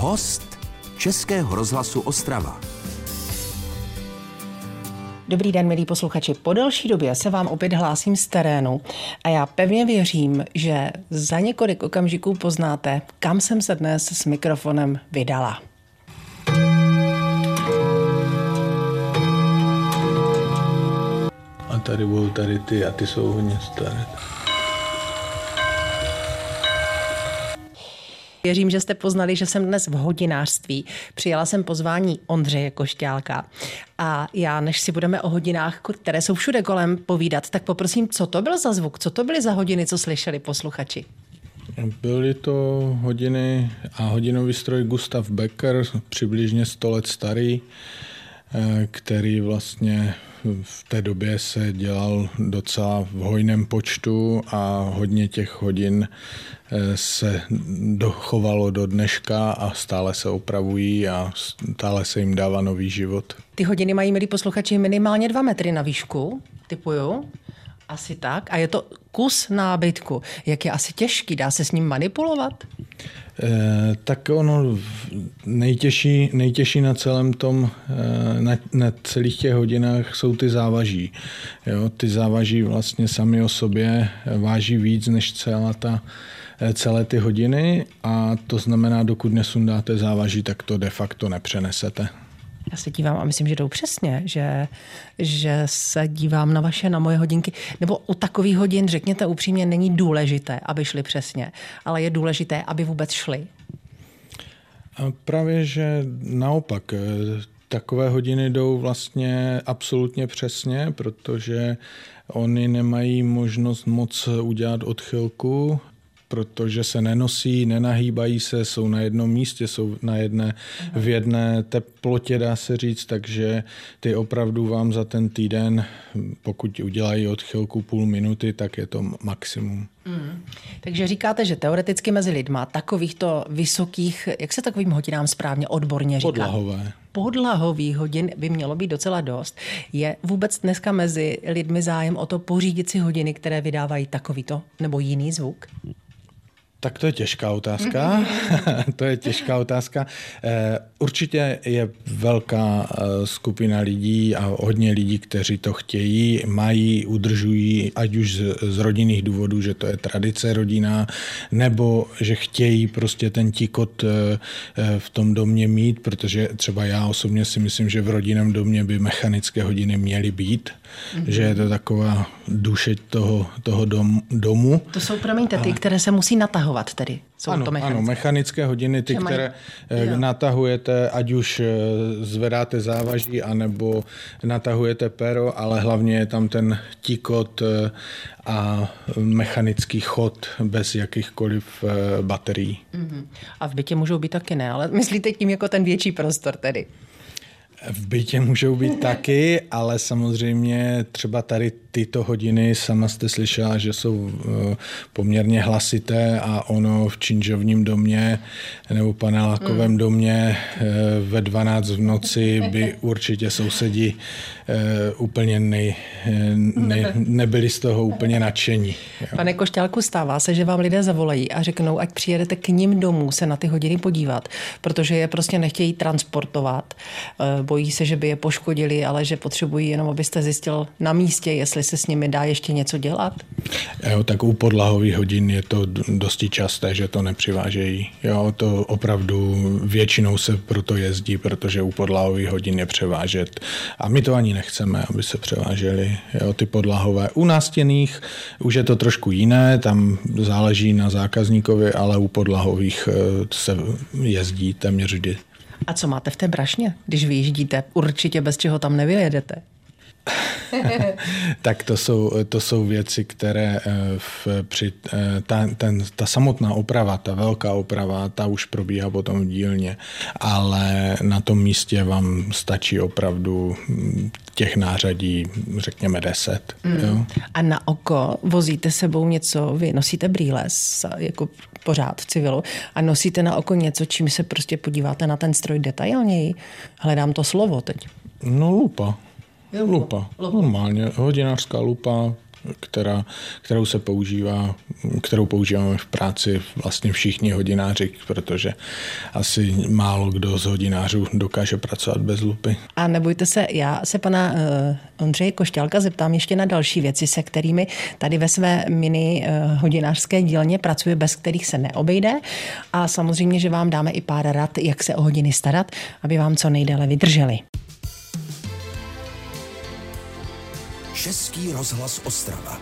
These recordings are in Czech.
Host Českého rozhlasu Ostrava. Dobrý den, milí posluchači. Po delší době se vám opět hlásím z terénu a já pevně věřím, že za několik okamžiků poznáte, kam jsem se dnes s mikrofonem vydala. A tady budou tady ty a ty jsou hodně staré. Věřím, že jste poznali, že jsem dnes v hodinářství. Přijala jsem pozvání Ondřeje Košťálka. A já, než si budeme o hodinách, které jsou všude kolem, povídat, tak poprosím, co to byl za zvuk, co to byly za hodiny, co slyšeli posluchači? Byly to hodiny a hodinový stroj Gustav Becker, přibližně 100 let starý, který vlastně v té době se dělal docela v hojném počtu a hodně těch hodin eh, se dochovalo do dneška a stále se opravují a stále se jim dává nový život. Ty hodiny mají, milí posluchači, minimálně dva metry na výšku, typuju. Asi tak. A je to kus nábytku. Jak je asi těžký? Dá se s ním manipulovat? Eh, tak ono nejtěžší, nejtěžší na celém tom, eh, na, na celých těch hodinách jsou ty závaží. Jo, ty závaží vlastně sami o sobě váží víc než celá ta, eh, celé ty hodiny a to znamená, dokud nesundáte závaží, tak to de facto nepřenesete. Já se dívám a myslím, že jdou přesně, že, že se dívám na vaše, na moje hodinky. Nebo u takových hodin, řekněte upřímně, není důležité, aby šly přesně, ale je důležité, aby vůbec šly. Právě, že naopak, eh, takové hodiny jdou vlastně absolutně přesně, protože oni nemají možnost moc udělat odchylku protože se nenosí, nenahýbají se, jsou na jednom místě, jsou na jedné, v jedné teplotě, dá se říct, takže ty opravdu vám za ten týden, pokud udělají odchylku půl minuty, tak je to maximum. Mm. Takže říkáte, že teoreticky mezi lidma takovýchto vysokých, jak se takovým hodinám správně odborně říká? Podlahové. Podlahových hodin by mělo být docela dost. Je vůbec dneska mezi lidmi zájem o to pořídit si hodiny, které vydávají takovýto nebo jiný zvuk? Tak to je těžká otázka. to je těžká otázka. Eh, určitě je velká eh, skupina lidí a hodně lidí, kteří to chtějí, mají, udržují, ať už z, z rodinných důvodů, že to je tradice rodina, nebo že chtějí prostě ten tikot eh, v tom domě mít, protože třeba já osobně si myslím, že v rodinném domě by mechanické hodiny měly být, mm-hmm. že je to taková duše toho, toho dom, domu. To jsou, promiňte, ty, které se musí natahovat tedy. Jsou ano, to mechanické. ano, mechanické hodiny, ty, které. Eh, natahujete, ať už eh, zvedáte závaží, anebo natahujete pero, ale hlavně je tam ten tikot eh, a mechanický chod bez jakýchkoliv baterií. Uh-huh. A v bytě můžou být taky ne, ale myslíte tím jako ten větší prostor tedy? V bytě můžou být taky, ale samozřejmě třeba tady tyto hodiny, sama jste slyšela, že jsou eh, poměrně hlasité a ono v činžovním domě nebo panelákovém mm. domě eh, ve 12 v noci by určitě sousedi eh, úplně nej, ne, nebyli z toho úplně nadšení. Pane Košťálku, stává se, že vám lidé zavolají a řeknou, ať přijedete k ním domů se na ty hodiny podívat, protože je prostě nechtějí transportovat. Bojí se, že by je poškodili, ale že potřebují jenom, abyste zjistil na místě, jestli jestli se s nimi dá ještě něco dělat? Jo, tak u podlahových hodin je to dosti časté, že to nepřivážejí. Jo, to opravdu většinou se proto jezdí, protože u podlahových hodin je převážet. A my to ani nechceme, aby se převážely jo, ty podlahové. U nástěných už je to trošku jiné, tam záleží na zákazníkovi, ale u podlahových eh, se jezdí téměř vždy. A co máte v té brašně, když vyjíždíte? Určitě bez čeho tam nevyjedete. tak to jsou, to jsou věci, které eh, v, při, eh, ta, ten, ta samotná oprava, ta velká oprava, ta už probíhá potom v dílně, ale na tom místě vám stačí opravdu hm, těch nářadí, řekněme, deset. Mm. Jo? A na oko vozíte sebou něco, vy nosíte brýle jako pořád v civilu a nosíte na oko něco, čím se prostě podíváte na ten stroj detailněji. Hledám to slovo teď. No lupa. Lupa. lupa. Normálně. Hodinářská lupa, která, kterou se používá, kterou používáme v práci vlastně všichni hodináři, protože asi málo kdo z hodinářů dokáže pracovat bez lupy. A nebojte se, já se pana uh, Ondřeje Košťálka zeptám ještě na další věci, se kterými tady ve své mini uh, hodinářské dílně pracuje, bez kterých se neobejde. A samozřejmě, že vám dáme i pár rad, jak se o hodiny starat, aby vám co nejdéle vydrželi. Český rozhlas Ostrava.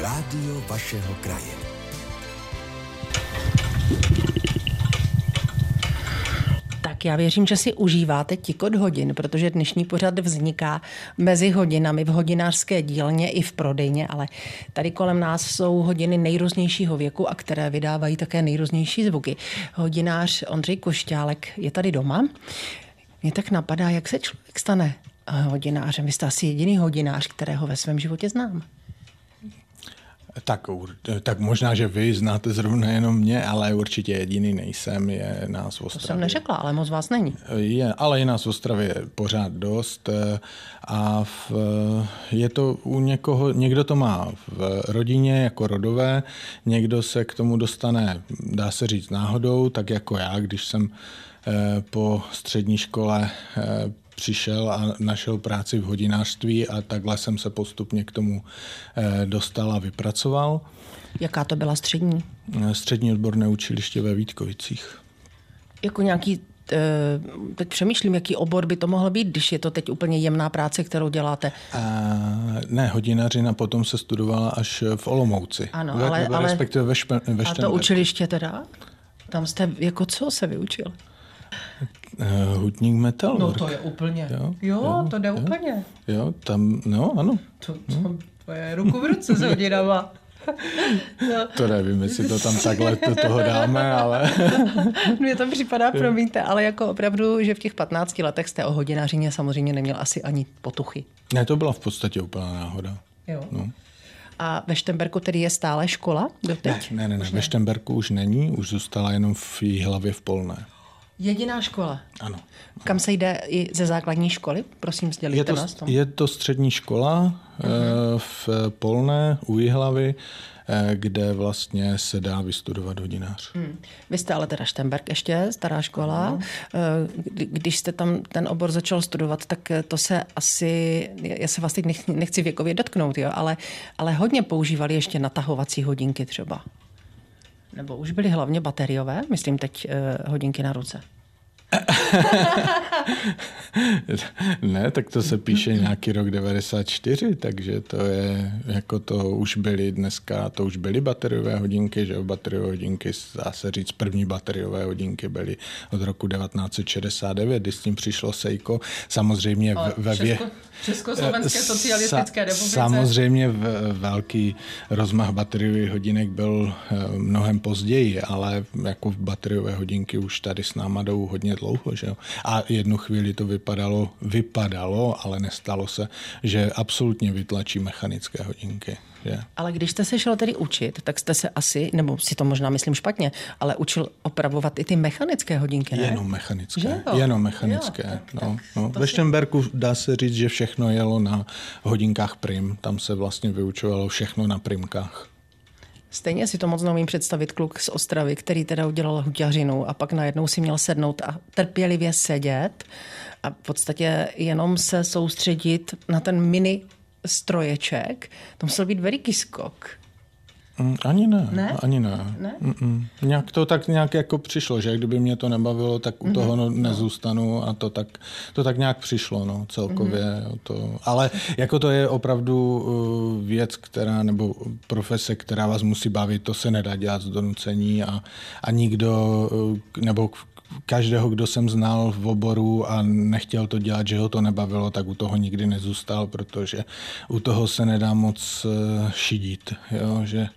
Rádio vašeho kraje. Tak já věřím, že si užíváte tikot hodin, protože dnešní pořad vzniká mezi hodinami v hodinářské dílně i v prodejně, ale tady kolem nás jsou hodiny nejrůznějšího věku a které vydávají také nejrůznější zvuky. Hodinář Ondřej Košťálek je tady doma. Mě tak napadá, jak se člověk stane hodinářem. Vy jste asi jediný hodinář, kterého ve svém životě znám. Tak, tak možná, že vy znáte zrovna jenom mě, ale určitě jediný nejsem, je nás v Ostravě. To jsem neřekla, ale moc vás není. Je, ale je nás v Ostravě pořád dost eh, a v, je to u někoho, někdo to má v rodině jako rodové, někdo se k tomu dostane, dá se říct, náhodou, tak jako já, když jsem eh, po střední škole eh, přišel a našel práci v hodinářství a takhle jsem se postupně k tomu eh, dostal a vypracoval. Jaká to byla střední? Eh, střední odborné učiliště ve Vítkovicích. Jako nějaký eh, teď přemýšlím, jaký obor by to mohl být, když je to teď úplně jemná práce, kterou děláte. A, ne, hodinařina potom se studovala až v Olomouci. Ano, ve, ale, ale respektive ve, špe, ve A to učiliště teda? Tam jste jako co se vyučil? Uh, hutník metal. No to je úplně. Jo, jo, jo to jde jo, úplně. Jo, tam, no ano. To, to, no. to je ruku v ruce s hodinama. No. To nevím, jestli to tam takhle do toho dáme, ale... Mně to připadá, promiňte, ale jako opravdu, že v těch 15 letech jste o hodinařině samozřejmě neměl asi ani potuchy. Ne, to byla v podstatě úplná náhoda. Jo. No. A ve Štemberku tedy je stále škola doteď? Ne, ne, ne, ne. ve Štemberku už není, už zůstala jenom v hlavě v Polné. Jediná škola? Ano. Kam se jde i ze základní školy? Prosím, sdělíte je to, nás tom. Je to střední škola uh-huh. v Polné u Jihlavy, eh, kde vlastně se dá vystudovat hodinář. Hmm. Vy jste ale teda Štemberg ještě, stará škola. Uh-huh. Když jste tam ten obor začal studovat, tak to se asi, já se vás teď nechci věkově dotknout, jo, ale, ale hodně používali ještě natahovací hodinky třeba. Nebo už byly hlavně bateriové, myslím teď eh, hodinky na ruce. ne, tak to se píše nějaký rok 94, takže to je, jako to už byly dneska, to už byly bateriové hodinky, že bateriové hodinky, dá se říct, první bateriové hodinky byly od roku 1969, kdy s tím přišlo Seiko. Samozřejmě ve, ve vě... Československé socialistické republice. Samozřejmě velký rozmach bateriových hodinek byl eh, mnohem později, ale jako bateriové hodinky už tady s náma jdou hodně dlouho. Že jo? A jednu chvíli to vypadalo, vypadalo, ale nestalo se, že absolutně vytlačí mechanické hodinky. Že? Ale když jste se šel tedy učit, tak jste se asi, nebo si to možná myslím špatně, ale učil opravovat i ty mechanické hodinky, ne? Jenom mechanické. Jenom mechanické. Jo, tak, no, tak, no. Ve Štemberku dá se říct, že všechno jelo na hodinkách prim. Tam se vlastně vyučovalo všechno na primkách. Stejně si to moc neumím představit kluk z Ostravy, který teda udělal huťařinu a pak najednou si měl sednout a trpělivě sedět a v podstatě jenom se soustředit na ten mini stroječek. To musel být veliký skok. Mm, ani ne, ne? ani ne. ne? Nějak to tak nějak jako přišlo, že kdyby mě to nebavilo, tak u toho no, nezůstanu a to tak, to tak nějak přišlo no, celkově. Mm-hmm. To, ale jako to je opravdu uh, věc, která, nebo profese, která vás musí bavit, to se nedá dělat z donucení a, a nikdo, uh, nebo každého, kdo jsem znal v oboru a nechtěl to dělat, že ho to nebavilo, tak u toho nikdy nezůstal, protože u toho se nedá moc uh, šidit. Jo? Že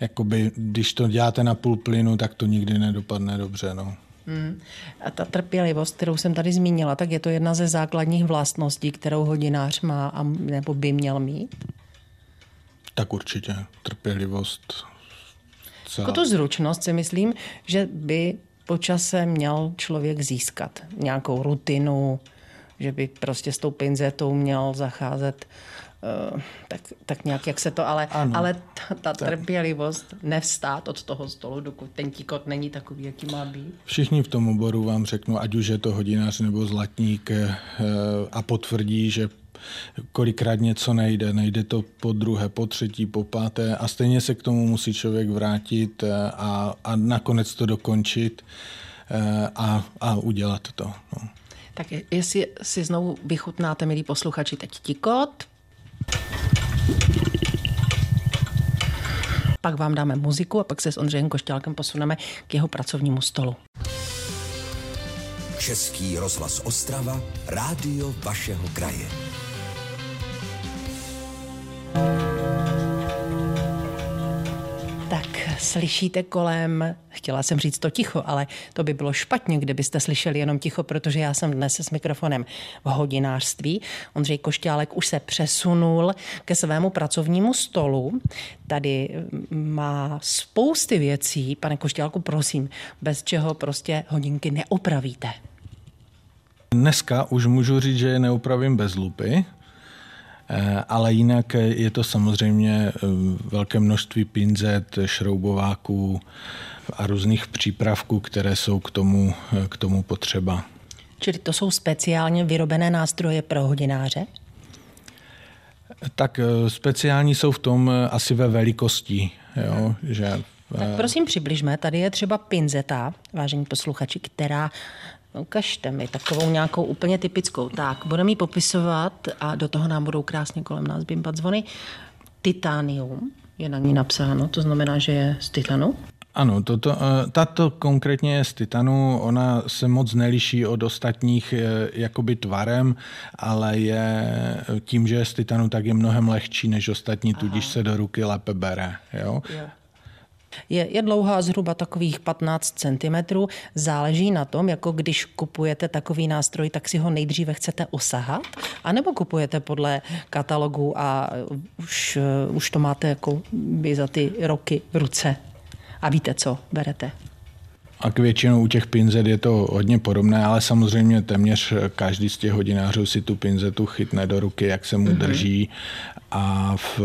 jakoby, když to děláte na půl plynu, tak to nikdy nedopadne dobře. No. Hmm. A ta trpělivost, kterou jsem tady zmínila, tak je to jedna ze základních vlastností, kterou hodinář má a, nebo by měl mít? Tak určitě. Trpělivost. Celá... Jako tu zručnost si myslím, že by po čase měl člověk získat nějakou rutinu, že by prostě s tou pinzetou měl zacházet tak, tak nějak, jak se to, ale, ale ta, ta trpělivost nevstát od toho stolu, dokud ten tíkot není takový, jaký má být. Všichni v tom oboru vám řeknu, ať už je to hodinář nebo zlatník uh, a potvrdí, že kolikrát něco nejde, nejde to po druhé, po třetí, po páté a stejně se k tomu musí člověk vrátit a, a nakonec to dokončit a, a udělat to. No. Tak jestli si znovu vychutnáte, milí posluchači, teď tikot. Pak vám dáme muziku a pak se s Ondřejem Košťálkem posuneme k jeho pracovnímu stolu. Český rozhlas Ostrava, rádio vašeho kraje. Slyšíte kolem, chtěla jsem říct to ticho, ale to by bylo špatně, kdybyste slyšeli jenom ticho, protože já jsem dnes s mikrofonem v hodinářství. Ondřej Košťálek už se přesunul ke svému pracovnímu stolu. Tady mm, má spousty věcí. Pane Košťálku, prosím, bez čeho prostě hodinky neopravíte. Dneska už můžu říct, že je neopravím bez lupy, ale jinak je to samozřejmě eh, velké množství pinzet, šroubováků a různých přípravků, které jsou k tomu, eh, k tomu potřeba. Čili to jsou speciálně vyrobené nástroje pro hodináře? Tak speciální jsou v tom asi ve velikosti. Jo, že tak prosím přibližme, tady je třeba pinzeta, vážení posluchači, která Ukažte mi takovou nějakou úplně typickou. Tak, budeme ji popisovat a do toho nám budou krásně kolem nás bimbat zvony. Titánium je na ní napsáno, to znamená, že je z titanu. Ano, toto, eh, tato konkrétně je z titanu, ona se moc neliší od ostatních eh, jakoby tvarem, ale je tím, že je z titanu, tak je mnohem lehčí než ostatní, Aha. tudíž se do ruky lépe bere. Jo? Yeah. Je, je dlouhá zhruba takových 15 cm. Záleží na tom, jako když kupujete takový nástroj, tak si ho nejdříve chcete osahat, anebo kupujete podle katalogu a už, už to máte jako by za ty roky v ruce a víte, co berete. A k většinou u těch pinzet je to hodně podobné, ale samozřejmě téměř každý z těch hodinářů si tu pinzetu chytne do ruky, jak se mu mm-hmm. drží a v,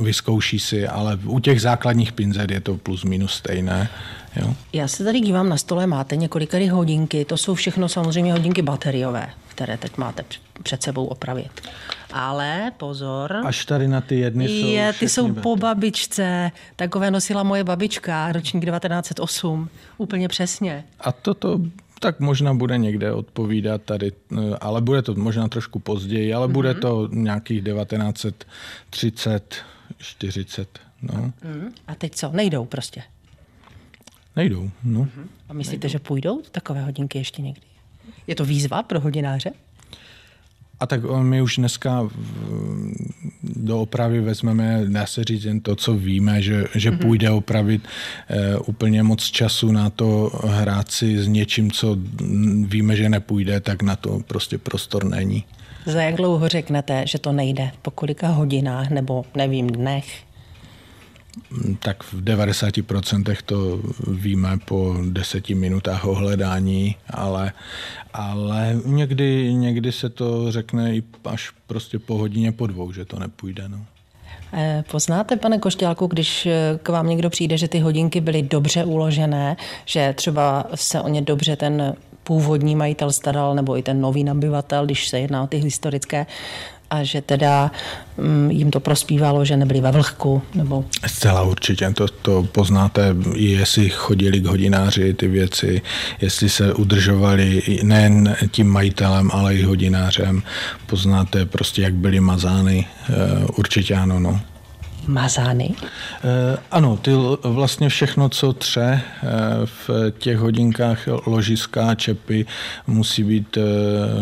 vyzkouší si, ale u těch základních pinzet je to plus minus stejné. Jo? Já se tady dívám na stole, máte několika hodinky, to jsou všechno samozřejmě hodinky bateriové, které teď máte před sebou opravit. Ale pozor. Až tady na ty jedny jsou je, Ty jsou po babičce. Takové nosila moje babička, ročník 1908. Úplně přesně. A toto tak možná bude někde odpovídat tady, ale bude to možná trošku později, ale mm-hmm. bude to nějakých 1930, 40. No. Mm. A teď co? Nejdou prostě? Nejdou, no. Mm-hmm. A myslíte, Nejdou. že půjdou takové hodinky ještě někdy? Je to výzva pro hodináře? A tak eh, my už dneska do opravy vezmeme, dá se říct, jen to, co víme, že, že mm-hmm. půjde opravit e, úplně moc času na to hrát si s něčím, co víme, že nepůjde, tak na to prostě prostor není. Za jak dlouho řeknete, že to nejde? Po kolika hodinách nebo nevím, dnech? Tak v 90% to víme po deseti minutách ohledání, ale, ale někdy, někdy se to řekne i až prostě po hodině po dvou, že to nepůjde. No. Eh, poznáte, pane Košťálku, když eh, k vám někdo přijde, že ty hodinky byly dobře uložené, že třeba se o ně dobře ten původní majitel staral, nebo i ten nový nabyvatel, když se jedná o ty historické a že teda mm, jim to prospívalo, že nebyli ve vlhku? Nebo... Zcela určitě, to, to poznáte, jestli chodili k hodináři ty věci, jestli se udržovali nejen tím majitelem, ale i hodinářem. Poznáte prostě, jak byly mazány, eh, určitě ano. No mazány? E, ano, ty vlastně všechno, co tře e, v těch hodinkách ložiska, čepy, musí být e,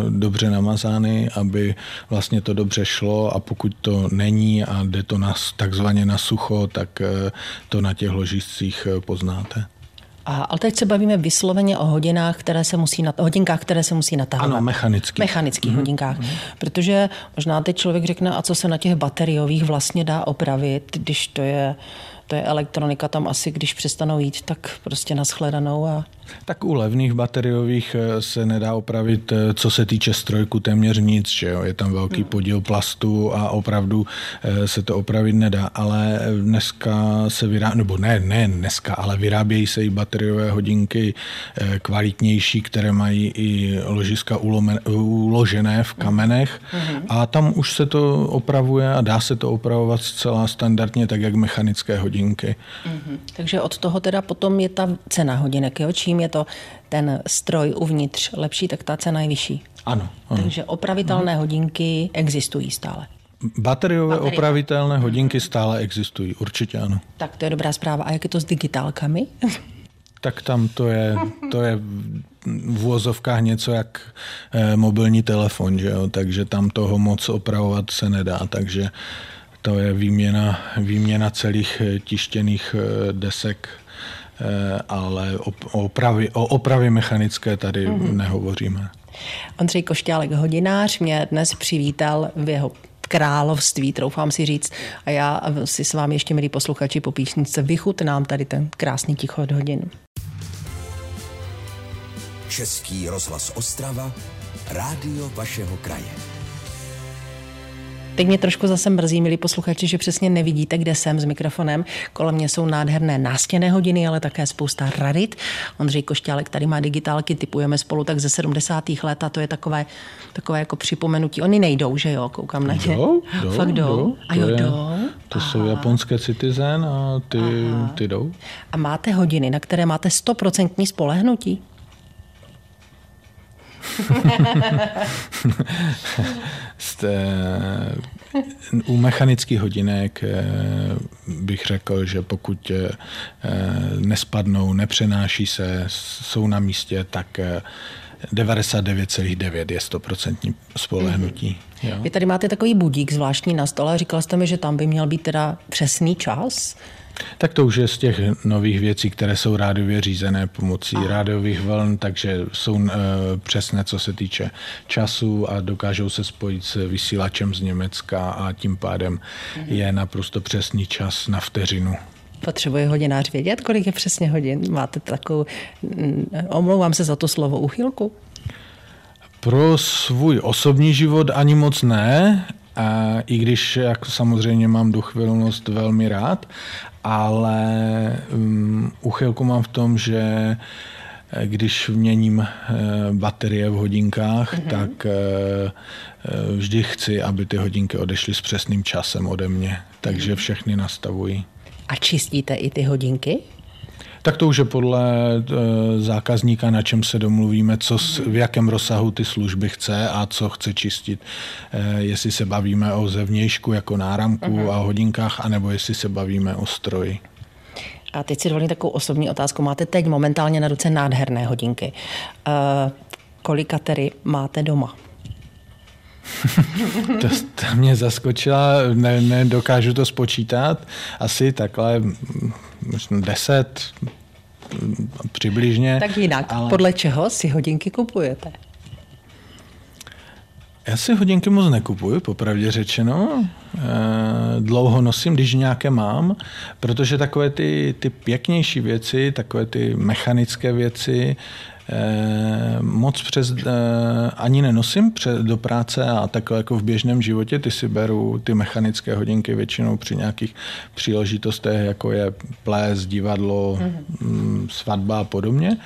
dobře namazány, aby vlastně to dobře šlo a pokud to není a jde to na, takzvaně na sucho, tak to na těch ložiscích poznáte. A, ale teď se bavíme vysloveně o hodinách, které se musí na, hodinkách, které se musí natahovat. Ano, mechanických. Mechanických mm-hmm. hodinkách. Mm-hmm. Protože možná teď člověk řekne, a co se na těch bateriových vlastně dá opravit, když to je, to je elektronika, tam asi když přestanou jít, tak prostě naschledanou a Tak u levných bateriových eh, se nedá opravit, eh, co se týče strojku, téměř nic, že jo? je tam velký hmm. podíl plastu a opravdu eh, se to opravit nedá, ale dneska se vyrábí, nebo ne, ne dneska, ale vyrábějí se i bateriové hodinky kvalitnější, které mají i ložiska uložené v kamenech hmm. a tam už se to opravuje a dá se to opravovat zcela standardně, tak jak mechanické hodinky. Hmm. Takže od toho teda potom je ta cena hodinek, jo? čím je to ten stroj uvnitř lepší, tak ta cena je vyšší. Ano. ano. Takže opravitelné hmm. hodinky existují stále. Bateriové Baterie. opravitelné hodinky stále existují, určitě ano. Tak to je dobrá zpráva. A jak je to s digitálkami? Tak tam to je, to je v úvozovkách něco jak eh, mobilní telefon, že jo? takže tam toho moc opravovat se nedá, takže to je výměna, výměna celých eh, tištěných eh, desek ale o opravy, o opravy mechanické tady mm-hmm. nehovoříme. Ondřej Košťálek, hodinář, mě dnes přivítal v jeho království, troufám si říct. A já si s vámi ještě, milí posluchači, po písničce vychutnám tady ten krásný tichot hodin. Český rozhlas Ostrava, rádio vašeho kraje. Teď mě trošku zase mrzí, milí posluchači, že přesně nevidíte, kde jsem s mikrofonem. Kolem mě jsou nádherné nástěné hodiny, ale také spousta rarit. Ondřej Košťálek tady má digitálky, typujeme spolu tak ze 70. let a to je takové, takové jako připomenutí. Oni nejdou, že jo, koukám na ně. Jdou, jdou, Fakt jdou. jdou. A jo, jdou. To Aha. jsou japonské citizen a ty, ty jdou. A máte hodiny, na které máte stoprocentní spolehnutí? u mechanických hodinek eh, bych řekl, že pokud eh, nespadnou, nepřenáší se, jsou na místě, tak 99,9 eh, je 100% spolehnutí. Mm-hmm. Jo? Vy tady máte takový budík zvláštní na stole. Říkal jste mi, že tam by měl být teda přesný čas. Tak to už je z těch nových věcí, které jsou rádiově řízené pomocí Aha. rádiových vln, takže jsou uh, přesné, co se týče času a dokážou se spojit s vysílačem z Německa a tím pádem mhm. je naprosto přesný čas na vteřinu. Potřebuje hodinář vědět, kolik je přesně hodin? Máte takovou, mm, omlouvám se za to slovo, uchylku? Pro svůj osobní život ani moc ne, a i když jak samozřejmě mám duchvilnost velmi rád, ale um, uchylku mám v tom, že eh, když měním eh, baterie v hodinkách, mm-hmm. tak eh, vždy chci, aby ty hodinky odešly s přesným časem ode mě. Takže mhm. všechny nastavují. A čistíte i ty hodinky? Tak to už je podle e, zákazníka, na čem se domluvíme, co, v jakém rozsahu ty služby chce a co chce čistit. E, jestli se bavíme o zevnějšku jako náramku uh-huh. a hodinkách, anebo jestli se bavíme o stroji. A teď si dovolím takovou osobní otázku. Máte teď momentálně na ruce nádherné hodinky. E, kolika tedy máte doma? to, to mě zaskočila, ne, nedokážu to spočítat. Asi takhle možná deset, přibližně. Tak jinak, ale... podle čeho si hodinky kupujete? Já si hodinky moc nekupuju, popravdě řečeno. Eh, dlouho nosím, když nějaké mám, protože takové ty, ty pěknější věci, takové ty mechanické věci, Eh, moc přes, eh, ani nenosím před, do práce a takhle jako v běžném životě, ty si beru ty mechanické hodinky většinou při nějakých příležitostech, jako je ples, divadlo, mm-hmm. svatba a podobně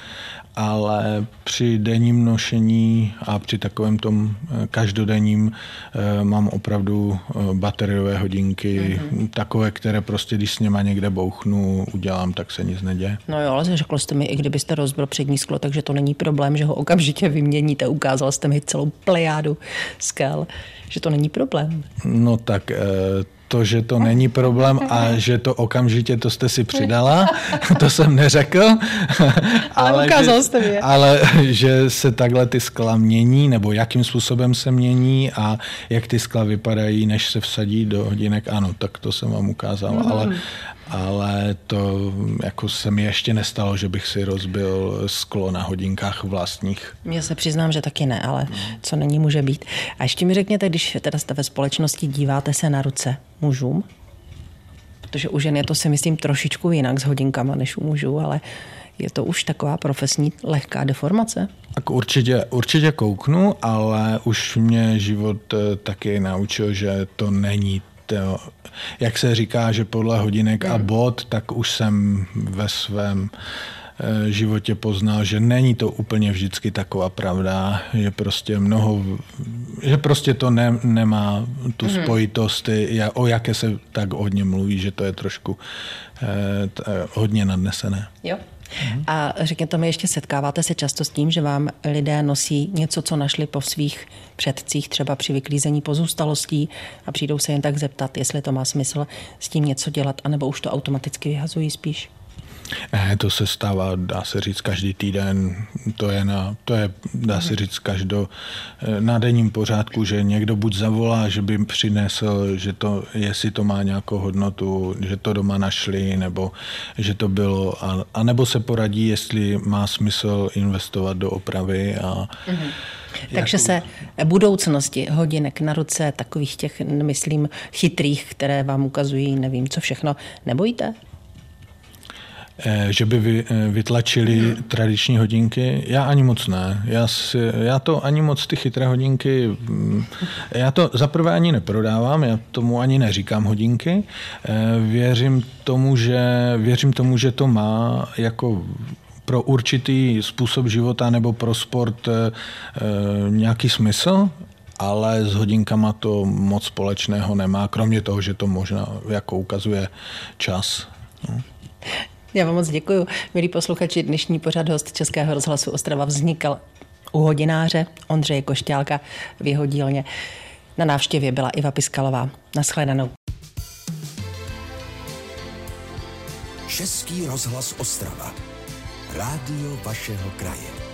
ale při denním nošení a při takovém tom eh, každodenním eh, mám opravdu eh, bateriové hodinky, mm-hmm. takové, které prostě, když s něma někde bouchnu, udělám, tak se nic neděje. No jo, ale řekl jste mi, i kdybyste rozbil přední sklo, takže to není problém, že ho okamžitě vyměníte. Ukázal jste mi celou plejádu skal, že to není problém. No tak to, že to není problém a že to okamžitě, to jste si přidala, to jsem neřekl. ale ukázal že, jste mě. Ale že se takhle ty skla mění, nebo jakým způsobem se mění a jak ty skla vypadají, než se vsadí do hodinek, ano, tak to jsem vám ukázal. Mm. Ale, ale to jako se mi ještě nestalo, že bych si rozbil sklo na hodinkách vlastních. Já se přiznám, že taky ne, ale co není, může být. A ještě mi řekněte, když teda jste ve společnosti, díváte se na ruce mužům, protože u žen je to si myslím trošičku jinak s hodinkama než u mužů, ale Je to už taková profesní lehká deformace? Tak určitě, určitě kouknu, ale už mě život eh, taky naučil, že to není to, jak se říká, že podle hodinek a hmm. bod, tak už jsem ve svém eh, životě poznal, že není to úplně vždycky taková pravda, že prostě mnoho, že prostě to ne, nemá tu mm. spojitost, o jaké se tak hodně mluví, že to je trošku eh, hodně nadnesené. Jo. Mm. A řekněte mi, ještě setkáváte se často s tím, že vám lidé nosí něco, co našli po svých předcích, třeba při vyklízení pozůstalostí a přijdou se jen tak zeptat, jestli to má smysl s tím něco dělat, anebo už to automaticky vyhazují spíš? Ne, to se stává, dá se říct, každý týden. To je, na, to je dá se říct, každo, eh, na denním pořádku, že někdo buď zavolá, že by přinesl, že to, jestli to má nějakou hodnotu, že to doma našli, nebo že to bylo, a, a nebo se poradí, jestli má smysl investovat do opravy. A, mm-hmm. Takže se budoucnosti hodinek na ruce takových těch, myslím, chytrých, které vám ukazují, nevím co všechno, nebojíte? Eh, že by eh, vytlačili tradiční hodinky. Já ani moc ne. Já, si, já to ani moc ty chytré hodinky, mm, já to zaprvé ani neprodávám, já tomu ani neříkám hodinky. Eh, věřím tomu, že, věřím tomu, že to má jako pro určitý způsob života nebo pro sport nějaký smysl, ale s hodinkama to moc společného nemá, kromě toho, že to možná jako ukazuje čas. No. Já vám moc děkuji. Milí posluchači, dnešní pořad host Českého rozhlasu Ostrava vznikal u hodináře Ondřeje Košťálka v jeho dílně. Na návštěvě byla Iva Piskalová. Naschledanou. Český rozhlas Ostrava. Rádio vašeho kraje.